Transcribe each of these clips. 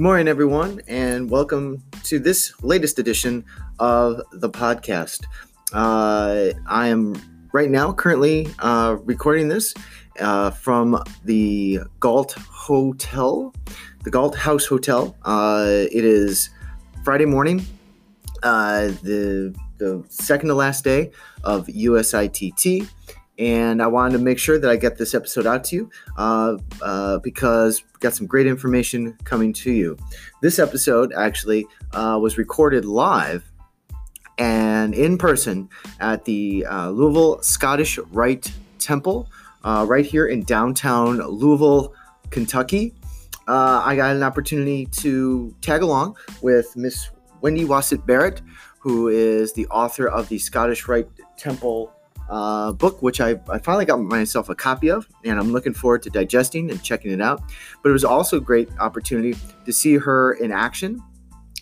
Good morning, everyone, and welcome to this latest edition of the podcast. Uh, I am right now currently uh, recording this uh, from the Galt Hotel, the Galt House Hotel. Uh, it is Friday morning, uh, the the second to last day of USITT and I wanted to make sure that I get this episode out to you uh, uh, because got some great information coming to you. This episode actually uh, was recorded live and in person at the uh, Louisville Scottish Rite Temple, uh, right here in downtown Louisville, Kentucky. Uh, I got an opportunity to tag along with Miss Wendy Waszut Barrett, who is the author of the Scottish Rite Temple uh, book, which I, I finally got myself a copy of, and I'm looking forward to digesting and checking it out. But it was also a great opportunity to see her in action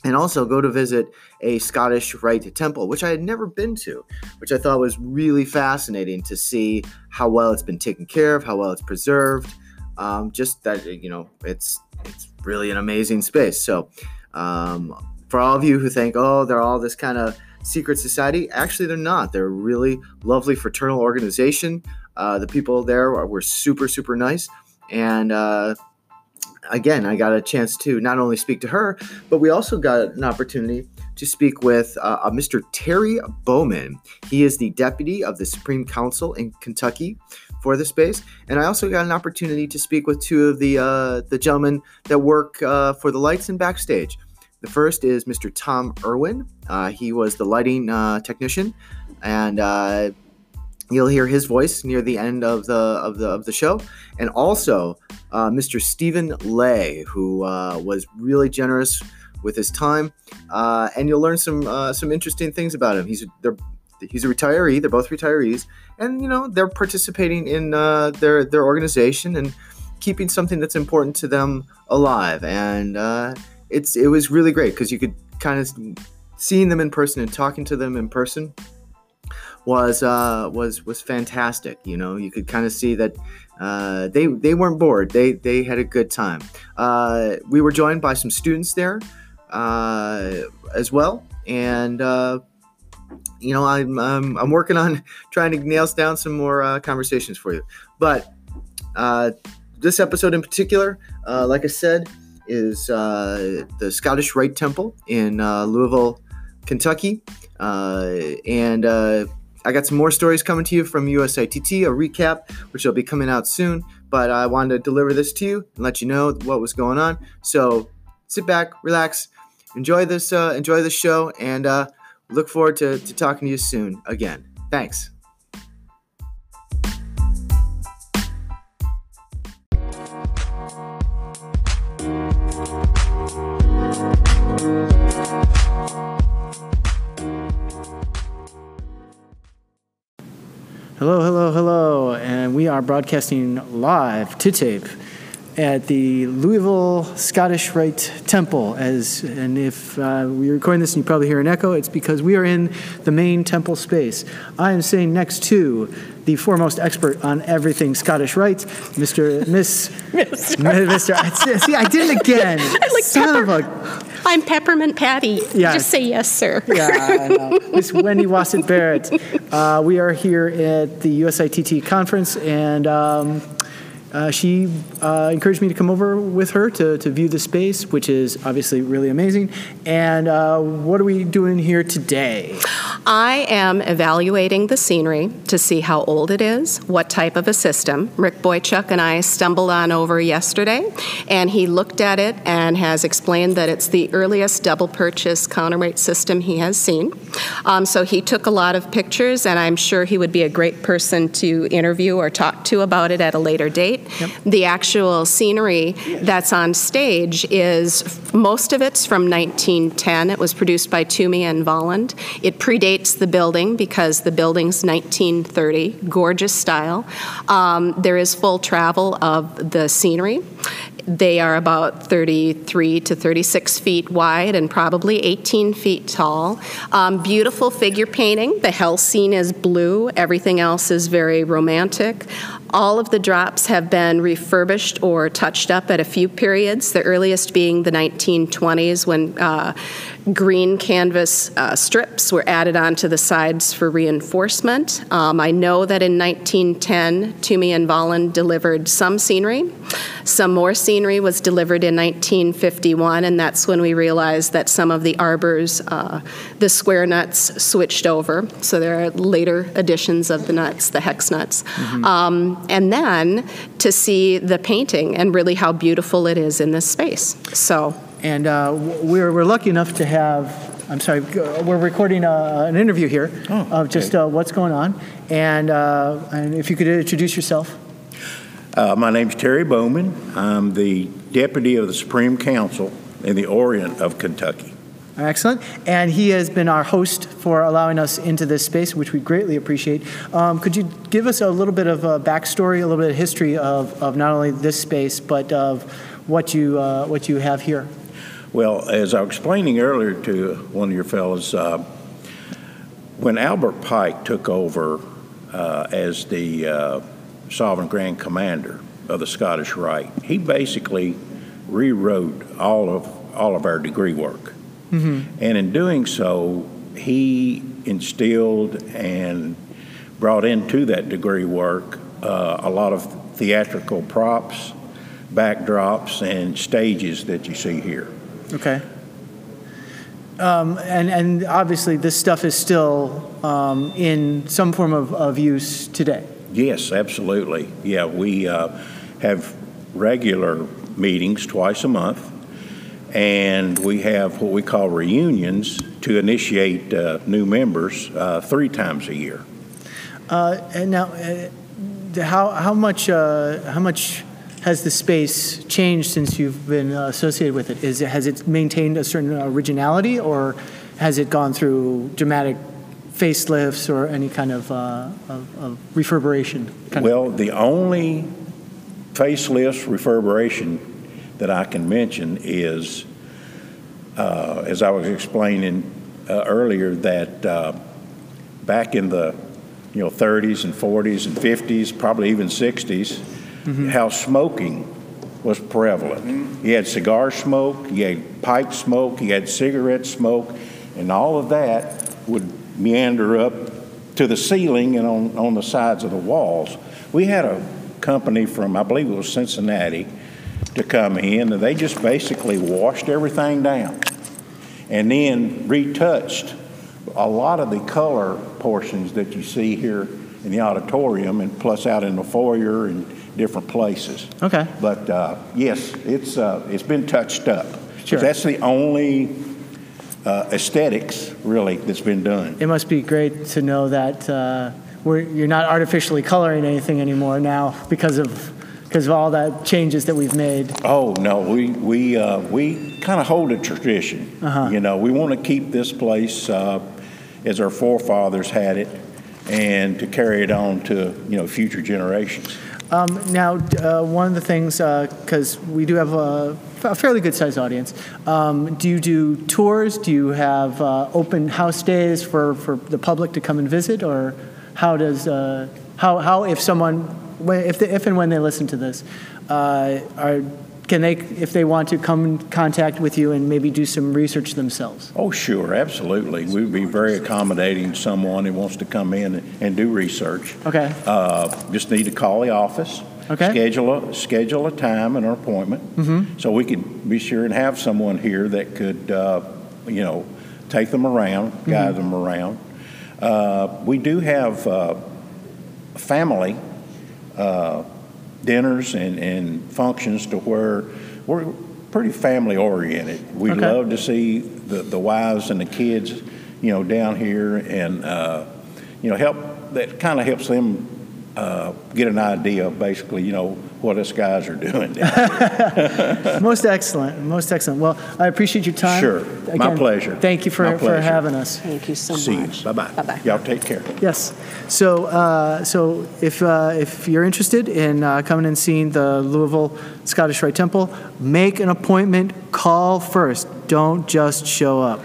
and also go to visit a Scottish Rite temple, which I had never been to, which I thought was really fascinating to see how well it's been taken care of, how well it's preserved. Um, just that you know, it's it's really an amazing space. So, um, for all of you who think, oh, they're all this kind of secret society. Actually, they're not. They're a really lovely fraternal organization. Uh, the people there were super, super nice. And uh, again, I got a chance to not only speak to her, but we also got an opportunity to speak with uh, Mr. Terry Bowman. He is the deputy of the Supreme Council in Kentucky for the space, and I also got an opportunity to speak with two of the uh, the gentlemen that work uh, for the lights and backstage. The first is Mr. Tom Irwin. Uh, he was the lighting uh, technician, and uh, you'll hear his voice near the end of the of the of the show. And also uh, Mr. Stephen Lay, who uh, was really generous with his time, and you'll learn some some interesting things about him. He's they're he's a retiree. They're both retirees, and you know they're participating in uh, their their organization and keeping something that's important to them alive. And uh, it's it was really great because you could kind of seeing them in person and talking to them in person was uh, was was fantastic. You know, you could kind of see that uh, they they weren't bored. They they had a good time. Uh, we were joined by some students there uh, as well, and uh, you know I'm, I'm, I'm working on trying to nail down some more uh, conversations for you. But this episode in particular, like I said is uh, the Scottish Rite Temple in uh, Louisville, Kentucky. Uh, and uh, I got some more stories coming to you from USITT, a recap, which will be coming out soon. But I wanted to deliver this to you and let you know what was going on. So sit back, relax, enjoy this, uh, enjoy the show, and look forward to, to talking to you soon again. Thanks. Hello, hello, hello, and we are broadcasting live to tape at the Louisville Scottish Rite Temple. As and if uh, we're recording this and you probably hear an echo, it's because we are in the main temple space. I am sitting next to the foremost expert on everything Scottish Rites, Mr. Miss Mr. Mr. See, I did it again. I like Son pepper. of a I'm Peppermint Patty. Just say yes, sir. yeah, Miss Wendy Waszut Barrett. Uh, we are here at the USITT conference, and um, uh, she uh, encouraged me to come over with her to, to view the space, which is obviously really amazing. And uh, what are we doing here today? I am evaluating the scenery to see how old it is, what type of a system. Rick Boychuk and I stumbled on over yesterday, and he looked at it and has explained that it's the earliest double purchase counterweight system he has seen. Um, so he took a lot of pictures, and I'm sure he would be a great person to interview or talk to about it at a later date. Yep. The actual scenery that's on stage is most of it's from 1910. It was produced by Toomey and Volland. It predates the building because the building's 1930, gorgeous style. Um, there is full travel of the scenery. They are about 33 to 36 feet wide and probably 18 feet tall. Um, beautiful figure painting. The hell scene is blue, everything else is very romantic. All of the drops have been refurbished or touched up at a few periods, the earliest being the 1920s when uh, green canvas uh, strips were added onto the sides for reinforcement. Um, I know that in 1910, Toomey and Volland delivered some scenery. Some more scenery was delivered in 1951, and that's when we realized that some of the arbors, uh, the square nuts, switched over. So there are later additions of the nuts, the hex nuts. Mm-hmm. Um, and then to see the painting and really how beautiful it is in this space. So. And uh, we're, we're lucky enough to have I'm sorry, we're recording a, uh, an interview here oh, of just uh, what's going on. And, uh, and if you could introduce yourself. Uh, my name is Terry Bowman. I'm the deputy of the Supreme Council in the Orient of Kentucky. Excellent. And he has been our host for allowing us into this space, which we greatly appreciate. Um, could you give us a little bit of a backstory, a little bit of history of, of not only this space, but of what you, uh, what you have here? Well, as I was explaining earlier to one of your fellows, uh, when Albert Pike took over uh, as the uh, Sovereign Grand Commander of the Scottish Rite, he basically rewrote all of all of our degree work. Mm-hmm. And in doing so, he instilled and brought into that degree work uh, a lot of theatrical props, backdrops, and stages that you see here. Okay. Um, and, and obviously, this stuff is still um, in some form of, of use today. Yes, absolutely. Yeah, we uh, have regular meetings twice a month and we have what we call reunions to initiate uh, new members uh, three times a year. Uh, and now, uh, how how much uh, how much has the space changed since you've been uh, associated with it? Is it has it maintained a certain originality, or has it gone through dramatic facelifts or any kind of, of, of reverberation? well, of? the only facelift reverberation that I can mention is, uh, as I was explaining uh, earlier, that uh, back in the you know 30s and 40s and 50s, probably even 60s, mm-hmm. how smoking was prevalent. Mm-hmm. You had cigar smoke, you had pipe smoke, you had cigarette smoke, and all of that would meander up to the ceiling and on, on the sides of the walls. We had a company from, I believe it was Cincinnati, to come in, and they just basically washed everything down and then retouched a lot of the color portions that you see here in the auditorium and plus out in the foyer and different places. Okay. But uh, yes, it's uh, it's been touched up. Sure. That's the only uh, aesthetics really that's been done. It must be great to know that uh, you're not artificially coloring anything anymore now because of because of all the changes that we've made? Oh no, we we uh, we kind of hold a tradition. Uh-huh. You know, we want to keep this place uh, as our forefathers had it, and to carry it on to you know future generations. Um, now, uh, one of the things, because uh, we do have a, a fairly good sized audience, um, do you do tours? Do you have uh, open house days for, for the public to come and visit, or how does uh, how how if someone if, they, if and when they listen to this, uh, are can they, if they want to, come in contact with you and maybe do some research themselves? Oh, sure, absolutely. We'd be very accommodating to someone who wants to come in and do research. Okay. Uh, just need to call the office. Okay. Schedule a schedule a time and an appointment, mm-hmm. so we could be sure and have someone here that could, uh, you know, take them around, guide mm-hmm. them around. Uh, we do have uh, family uh, dinners and, and functions to where we're pretty family oriented. We okay. love to see the, the wives and the kids, you know, down here and, uh, you know, help, that kind of helps them uh, get an idea of basically, you know, what us guys are doing. most excellent, most excellent. Well, I appreciate your time. Sure, Again, my pleasure. Thank you for, for having us. Thank you so See much. Bye bye. Bye bye. Y'all take care. Yes. So, uh, so if uh, if you're interested in uh, coming and seeing the Louisville Scottish Rite Temple, make an appointment. Call first. Don't just show up.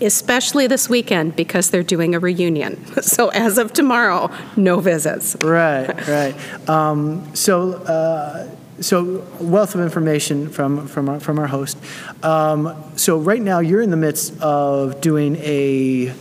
Especially this weekend because they're doing a reunion. So as of tomorrow, no visits. Right, right. Um, so, uh, so wealth of information from from our, from our host. Um, so right now you're in the midst of doing a,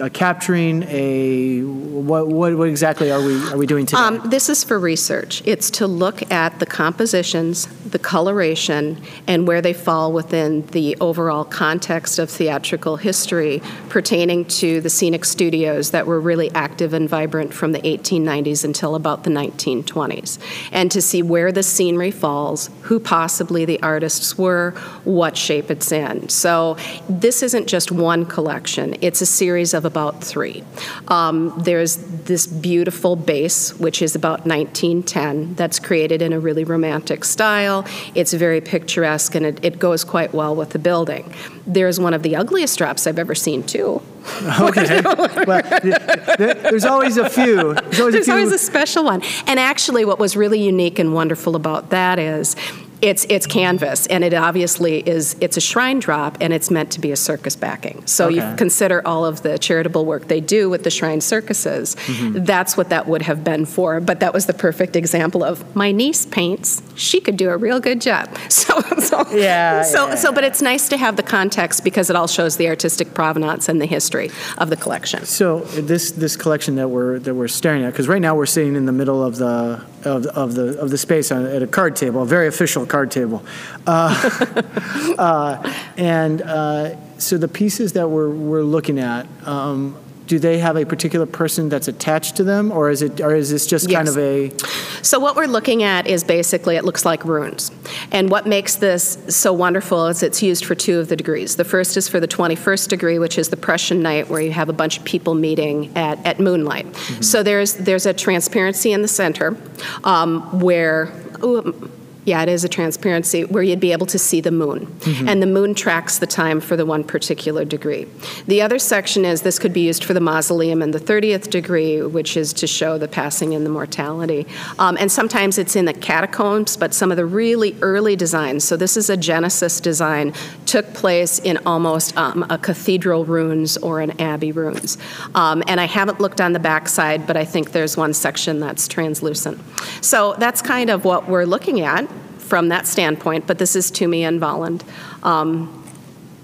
a capturing a what, what what exactly are we are we doing today? Um, this is for research. It's to look at the compositions, the coloration, and where they fall within the overall context of theatrical history pertaining to the scenic studios that were really active and vibrant from the 1890s until about the 1920s, and to see where the falls, who possibly the artists were, what shape it's in. So this isn't just one collection, it's a series of about three. Um, there's this beautiful base, which is about 1910, that's created in a really romantic style. It's very picturesque and it, it goes quite well with the building. There's one of the ugliest drops I've ever seen, too. okay. well, there's always a few. There's, always, there's a, few. always a special one. And actually, what was really unique and wonderful about that is it's it's canvas, and it obviously is. It's a shrine drop, and it's meant to be a circus backing. So okay. you consider all of the charitable work they do with the shrine circuses. Mm-hmm. That's what that would have been for. But that was the perfect example of my niece paints. She could do a real good job. So so yeah. So yeah. so, but it's nice to have the context because it all shows the artistic provenance and the history of the collection. So this this collection that we're that we're staring at, because right now we're sitting in the middle of the of, of the of the space on, at a card table, a very official card table. Uh, uh, and uh, so the pieces that we're, we're looking at, um, do they have a particular person that's attached to them, or is it, or is this just yes. kind of a? So what we're looking at is basically it looks like runes, and what makes this so wonderful is it's used for two of the degrees. The first is for the 21st degree, which is the Prussian Knight, where you have a bunch of people meeting at, at moonlight. Mm-hmm. So there's there's a transparency in the center, um, where. Ooh, yeah, it is a transparency where you'd be able to see the moon. Mm-hmm. And the moon tracks the time for the one particular degree. The other section is this could be used for the mausoleum and the 30th degree, which is to show the passing and the mortality. Um, and sometimes it's in the catacombs, but some of the really early designs, so this is a Genesis design, took place in almost um, a cathedral ruins or an abbey ruins. Um, and I haven't looked on the backside, but I think there's one section that's translucent. So that's kind of what we're looking at from that standpoint, but this is Toomey and Volland. Um,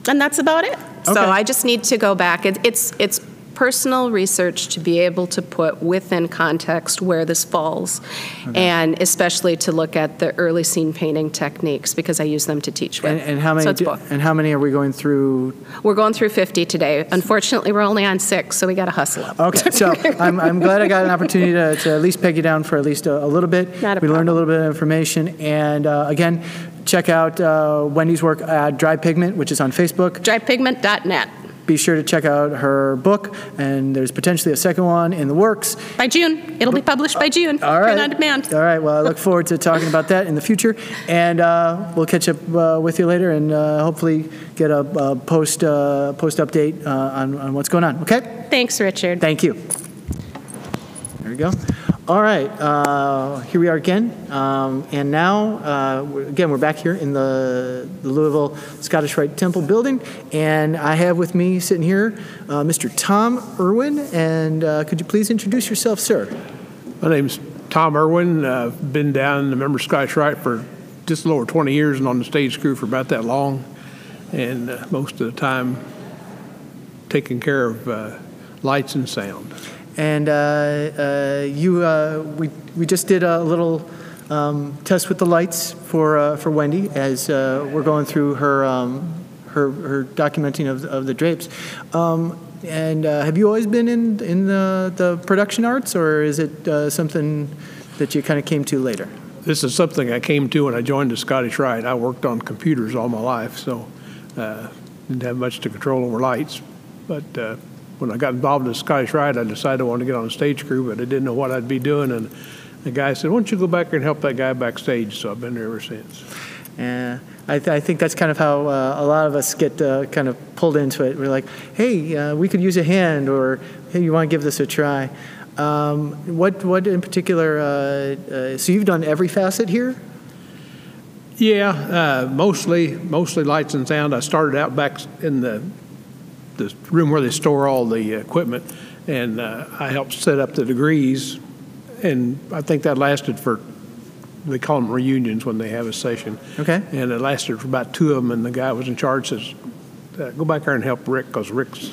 and that's about it. Okay. So I just need to go back. It, it's, it's personal research to be able to put within context where this falls, okay. and especially to look at the early scene painting techniques because I use them to teach with. And, and how many? So do, and how many are we going through? We're going through 50 today. Unfortunately, we're only on six, so we got to hustle up. Okay, so I'm, I'm glad I got an opportunity to, to at least peg you down for at least a, a little bit. Not a we problem. learned a little bit of information, and uh, again. Check out uh, Wendy's work at Dry Pigment, which is on Facebook. Drypigment.net be sure to check out her book, and there's potentially a second one in the works. By June. It'll be published by June. All right. on demand. All right. Well, I look forward to talking about that in the future, and uh, we'll catch up uh, with you later and uh, hopefully get a, a post uh, post update uh, on, on what's going on. Okay? Thanks, Richard. Thank you. There we go. All right, uh, here we are again. Um, and now, uh, again, we're back here in the, the, Louisville Scottish Rite Temple building. And I have with me sitting here uh, Mr. Tom Irwin. And uh, could you please introduce yourself, sir? My name's Tom Irwin. I've been down the member Scottish Rite for just a little over 20 years and on the stage crew for about that long. And uh, most of the time, taking care of uh, lights and sound. And uh, uh, you, uh, we, we just did a little um, test with the lights for, for Wendy as we're going through her, um, her, her documenting of, of the drapes. Um, and uh, have you always been in in the, the production arts, or is it uh, something that you kind of came to later? This is something I came to when I joined the Scottish Rite. I worked on computers all my life, so uh, didn't have much to control over lights. But when I got involved in the Scottish Rite, I decided I wanted to get on the stage crew, but I didn't know what I'd be doing. And the guy said, "Why don't you go back there and help that guy backstage?" So I've been there ever since. Yeah, I, th- I think that's kind of how uh, a lot of us get uh, kind of pulled into it. We're like, "Hey, uh, we could use a hand," or "Hey, you want to give this a try?" Um, what what in particular? Uh, uh, so you've done every facet here. Yeah, uh, mostly mostly lights and sound. I started out back in the the room where they store all the equipment, and uh, I helped set up the degrees, and I think that lasted for, they call them reunions when they have a session. Okay. And it lasted for about two of them, and the guy was in charge says, uh, go back there and help Rick, because Rick's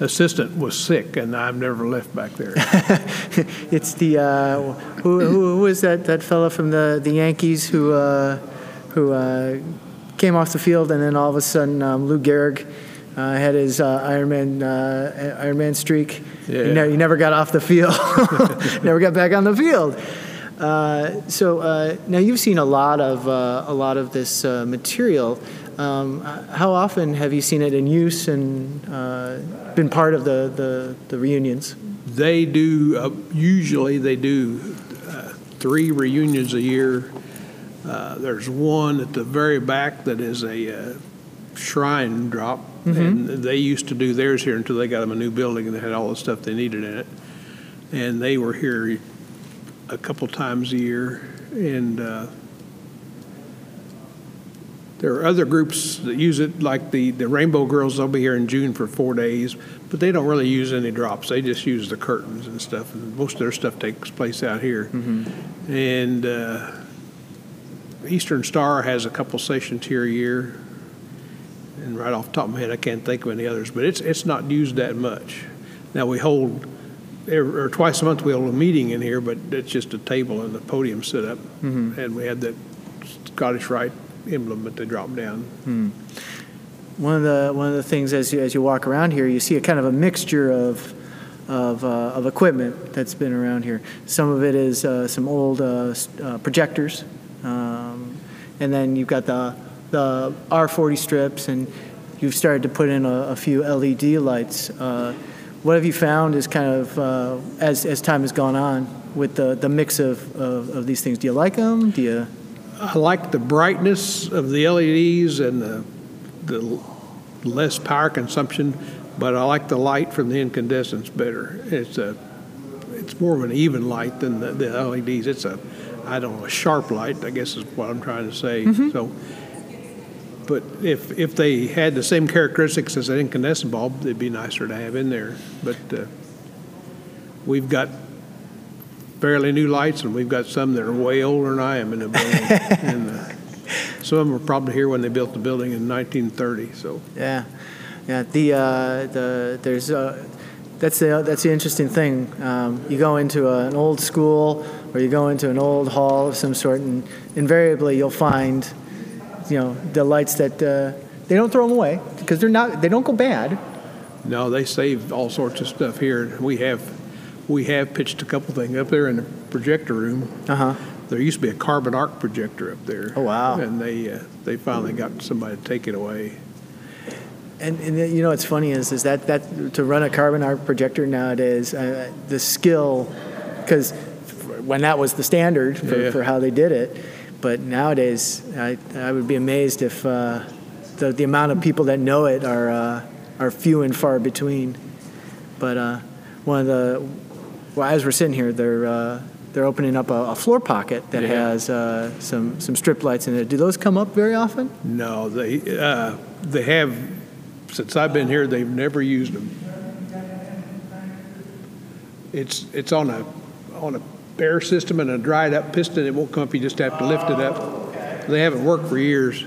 assistant was sick, and I've never left back there. It's the uh, who, who who was that that fellow from the the Yankees who uh, who uh, came off the field and then all of a sudden um, Lou Gehrig uh, had his uh, Ironman uh, Ironman streak. Yeah. He, ne- he never got off the field. never got back on the field. Uh, so uh, now you've seen a lot of uh, a lot of this uh, material. Um, how often have you seen it in use and uh, been part of the, the, the reunions? They do, uh, usually they do uh, three reunions a year. Uh, There's one at the very back that is a uh, shrine drop. And they used to do theirs here until they got them a new building and they had all the stuff they needed in it. And they were here a couple times a year. And uh, there are other groups that use it, like the, the Rainbow Girls, they'll be here in June for four days, but they don't really use any drops. They just use the curtains and stuff, and most of their stuff takes place out here. And uh, Eastern Star has a couple sessions here a year, and right off the top of my head, I can't think of any others, but it's, it's not used that much. Now, we hold, or twice a month, we hold a meeting in here, but it's just a table and a podium set up. And we had that Scottish Rite emblem that they drop down. One of the one of the things as you as you walk around here, you see a kind of a mixture of of, uh, of equipment that's been around here. Some of it is uh, some old uh, uh, projectors, um, and then you've got the the R40 strips, and you've started to put in a, a few LED lights. Uh, what have you found is kind of uh, as as time has gone on with the the mix of, of, of these things? Do you like them? Do you? I like the brightness of the LEDs and the, the less power consumption, but I like the light from the incandescents better. It's a, it's more of an even light than the, the LEDs. It's a, I don't know, a sharp light, I guess is what I'm trying to say. So, but if, if they had the same characteristics as an incandescent bulb, they'd be nicer to have in there. But uh, we've got fairly new lights, and we've got some that are way older than I am in the building. and uh, some of them were probably here when they built the building in 1930. So Yeah, yeah. The uh, the there's uh, that's the that's the interesting thing. Um, you go into a, an old school or you go into an old hall of some sort, and invariably you'll find, you know, the lights that uh, they don't throw them away because they're not they don't go bad. no, they save all sorts of stuff here. We have we have pitched a couple things up there in the projector room. Uh huh. There used to be a carbon arc projector up there. Oh, wow. And they uh, they finally got somebody to take it away. And, and you know what's funny is is that that to run a carbon arc projector nowadays, uh, the skill, because when that was the standard for, Yeah. for how they did it, but nowadays I, I would be amazed if uh, the the amount of people that know it are uh, are few and far between. But uh, one of the well, as we're sitting here, they're uh, they're opening up a, a floor pocket that Yeah. has uh, some some strip lights in it. Do those come up very often? No, they uh, they have since I've been here. They've never used them. It's it's on a on a bare system and a dried up piston. It won't come up. You just have to lift it up. They haven't worked for years.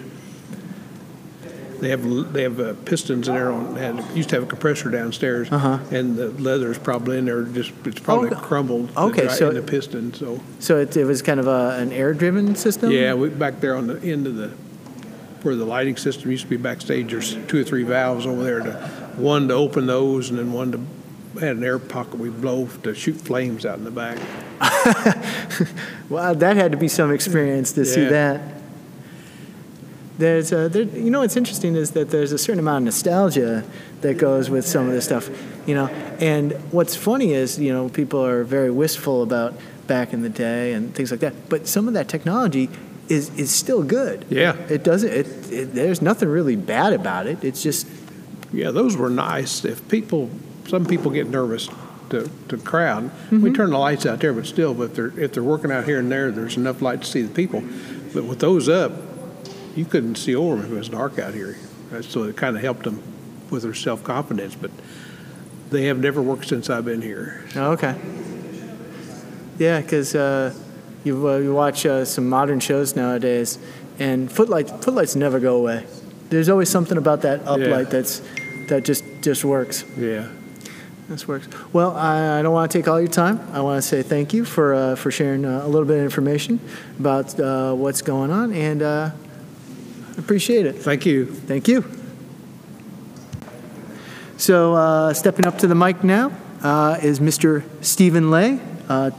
They have they have uh, pistons in there. On had used to have a compressor downstairs, Uh-huh. and the leather's probably in there. Just it's probably Okay. crumbled. the Okay, dry- so- in the piston. So So it, it was kind of a, an air driven system. yeah, we, back there on the end of the, where the lighting system used to be backstage, there's two or three valves over there to, one to open those and then one to, had an air pocket we blow to shoot flames out in the back. Wow, that had to be some experience to see that. There's a, there, you know what's interesting is that there's a certain amount of nostalgia that goes with some of this stuff, you know. And what's funny is, you know, people are very wistful about back in the day and things like that. But some of that technology is is still good. Yeah. It doesn't. It, it there's nothing really bad about it. It's just Yeah, those were nice. If people, some people get nervous to, to crowd, we turn the lights out there, but still, if they're, if they're working out here and there, there's enough light to see the people. But with those up, you couldn't see over them if it was dark out here. Uh, So it kind of helped them with their self confidence, but they have never worked since I've been here. Oh, okay. Yeah, because uh, you, uh, you watch uh, some modern shows nowadays, and footlights footlights never go away. There's always something about that uplight that's that just just works. Yeah. This works. Well, I, I don't want to take all your time. I want to say thank you for uh, for sharing uh, a little bit of information about uh, what's going on, and uh, appreciate it. Thank you. Thank you. So, uh, stepping up to the mic now uh, is Mr. Stephen Lay. Uh,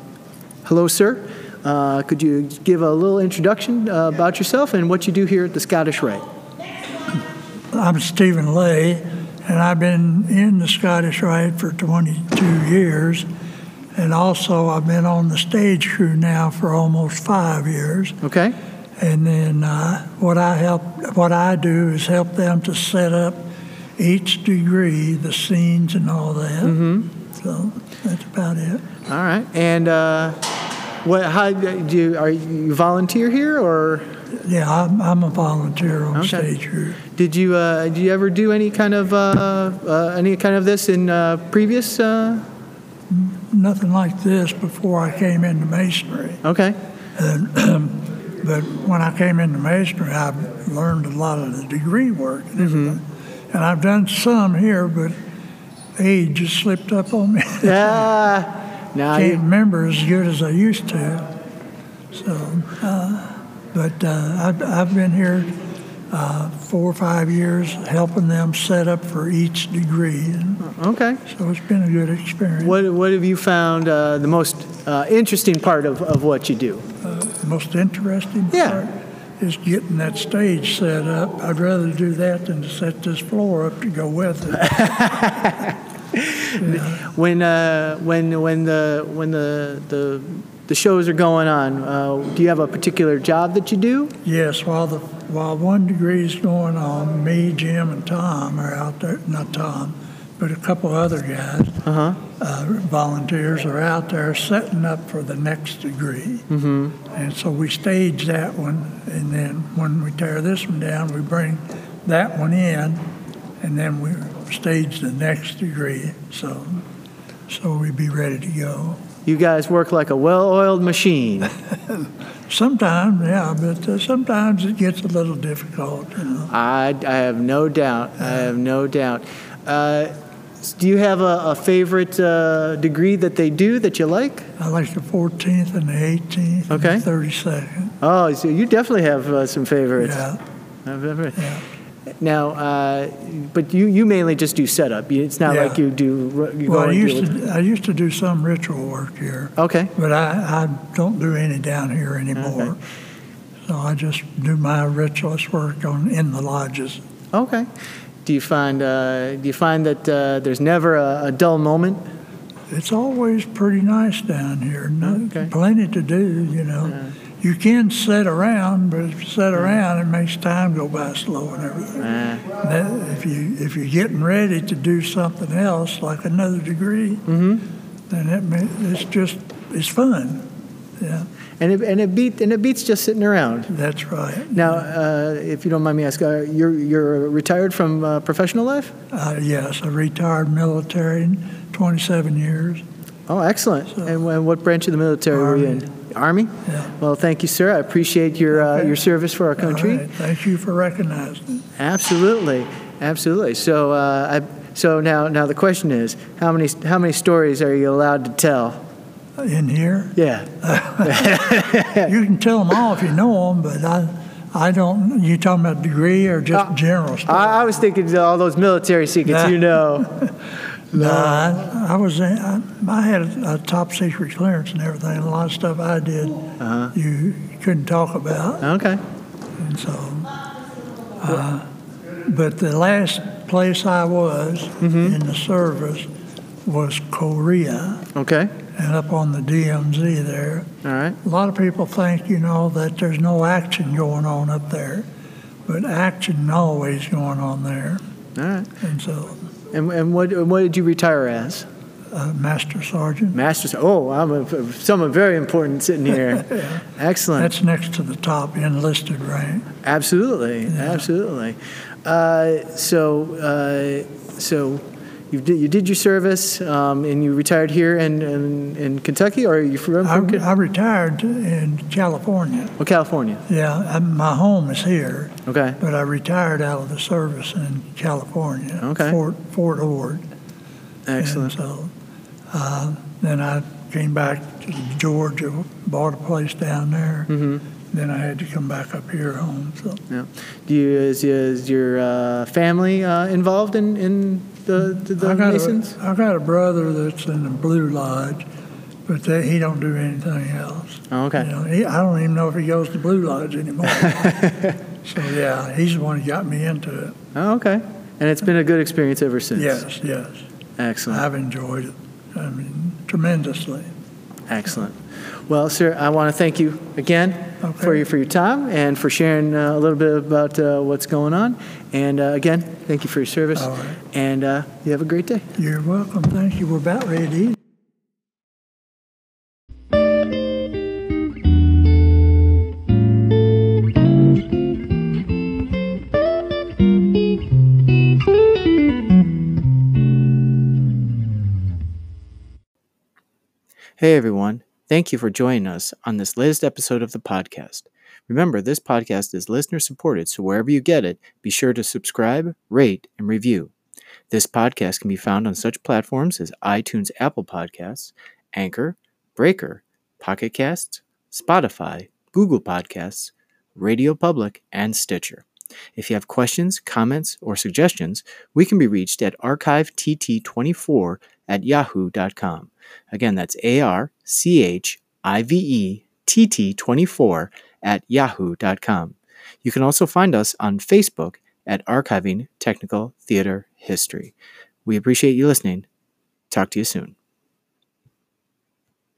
hello, sir. Uh, could you give a little introduction uh, about yourself and what you do here at the Scottish Rite? I'm Stephen Lay, and I've been in the Scottish Rite for 22 years, and also I've been on the stage crew now for almost five years. Okay. And then uh, what I help, what I do is help them to set up each degree, the scenes and all that. Mm-hmm. So that's about it. All right. And uh, what? How do you? Are you volunteer here, or Yeah, I'm, I'm a volunteer on Okay. stage crew. did you? Uh, did you ever do any kind of uh, uh, any kind of this in uh, previous? Uh, Nothing like this before I came into masonry. okay. But when I came into masonry, I learned a lot of the degree work. And, everything. and I've done some here, but age just slipped up on me. Yeah. Now Can't you, remember as good as I used to. So, uh, but uh, I've, I've been here uh, four or five years helping them set up for each degree. And okay. so it's been a good experience. What What have you found uh, the most uh, interesting part of, of what you do? The most interesting Yeah. part is getting that stage set up. I'd rather do that than to set this floor up to go with it. When uh, when when the when the the the shows are going on, uh, do you have a particular job that you do? yes, while the while one degree is going on, me, Jim, and Tom are out there. Not Tom, but a couple other guys, Uh-huh. uh, volunteers, are out there setting up for the next degree. Mm-hmm. And so we stage that one, and then when we tear this one down, we bring that one in, and then we stage the next degree. So, so we'd be ready to go. You guys work like a well-oiled machine. Sometimes, yeah, but uh, sometimes it gets a little difficult, you know. I, I have no doubt. I have no doubt. Uh, do you have a, a favorite uh, degree that they do that you like? I like the 14th and the 18th Okay. and the 32nd. Oh, so you definitely have uh, some favorites. Yeah, Have favorites. yeah. Now, uh, but you, you mainly just do setup. It's not Yeah. like you do. You Well, I used to I used to do some ritual work here, Okay. but I, I don't do any down here anymore. Okay. So I just do my ritualist work on in the lodges. Okay. Do you find uh, do you find that uh, there's never a, a dull moment? It's always pretty nice down here. No, Okay. Plenty to do, you know. You can sit around, but if you sit around, it makes time go by slow and everything. Uh, That, if you if you're getting ready to do something else, like another degree, Mm-hmm. then it may, it's just it's fun. Yeah, and it, and it beat and it beats just sitting around. that's right. Now, uh, if you don't mind me asking, uh, you're you're retired from uh, professional life? Uh, yes, a retired military, 27 years. Oh, excellent. and, and what branch of the military were you in? Army. Yeah. Well, thank you, sir. I appreciate your uh, your service for our country. right, Thank you for recognizing. it. Absolutely, absolutely. So, uh, I, so now now the question is, how many how many stories are you allowed to tell? In here, Yeah. you can tell them all if you know them, but I, I don't. You talking about degree or just Uh, general stuff? I, I was thinking all those military secrets, you know. No, I, I was. In, I, I had a, a top secret clearance and everything. A lot of stuff I did, Uh-huh. you couldn't talk about, Okay. and so. Uh, but the last place I was Mm-hmm. in the service was Korea, Okay. and up on the DMZ there. All right. A lot of people think, you know, that there's no action going on up there, but action always going on there, All right. and so. And, and what what did you retire as? Uh, Master Sergeant. Master. Oh, I'm a, someone very important sitting here. Excellent. That's next to the top enlisted rank. Absolutely, absolutely. Uh, so, uh, so you did, you did your service um, and you retired here in, in, in Kentucky, or are you from, I, from I retired in California. oh, California? Yeah, I, my home is here, Okay. but I retired out of the service in California. Okay. Fort, Fort Ord. Excellent. And so uh, then I came back to Georgia, bought a place down there. Mm-hmm. Then I had to come back up here home. So Yeah. Do you is, is your uh, family uh, involved in, in the the, the I got Masons? A, I got a brother that's in the Blue Lodge, but they, he don't do anything else. Oh, okay. You know, he, I don't even know if he goes to Blue Lodge anymore. so yeah, he's the one who got me into it. Oh, okay. And it's been a good experience ever since. Yes, yes, Excellent. I've enjoyed it. I mean, tremendously. Excellent. Well, sir, I want to thank you again Okay. for your for your time and for sharing uh, a little bit about uh, what's going on. And uh, again, thank you for your service. All right. And uh, you have a great day. You're welcome. Thank you. We're about ready to eat. Hey everyone, thank you for joining us on this latest episode of the podcast. Remember, this podcast is listener supported, so wherever you get it, be sure to subscribe, rate, and review. This podcast can be found on such platforms as iTunes, Apple Podcasts, Anchor, Breaker, Pocket Casts, Spotify, Google Podcasts, Radio Public, and Stitcher. If you have questions, comments, or suggestions, we can be reached at archivett24 at yahoo.com. Again, that's A R C H I V E T T 24 at yahoo.com. You can also find us on Facebook at Archiving Technical Theater History. We appreciate you listening. Talk to you soon.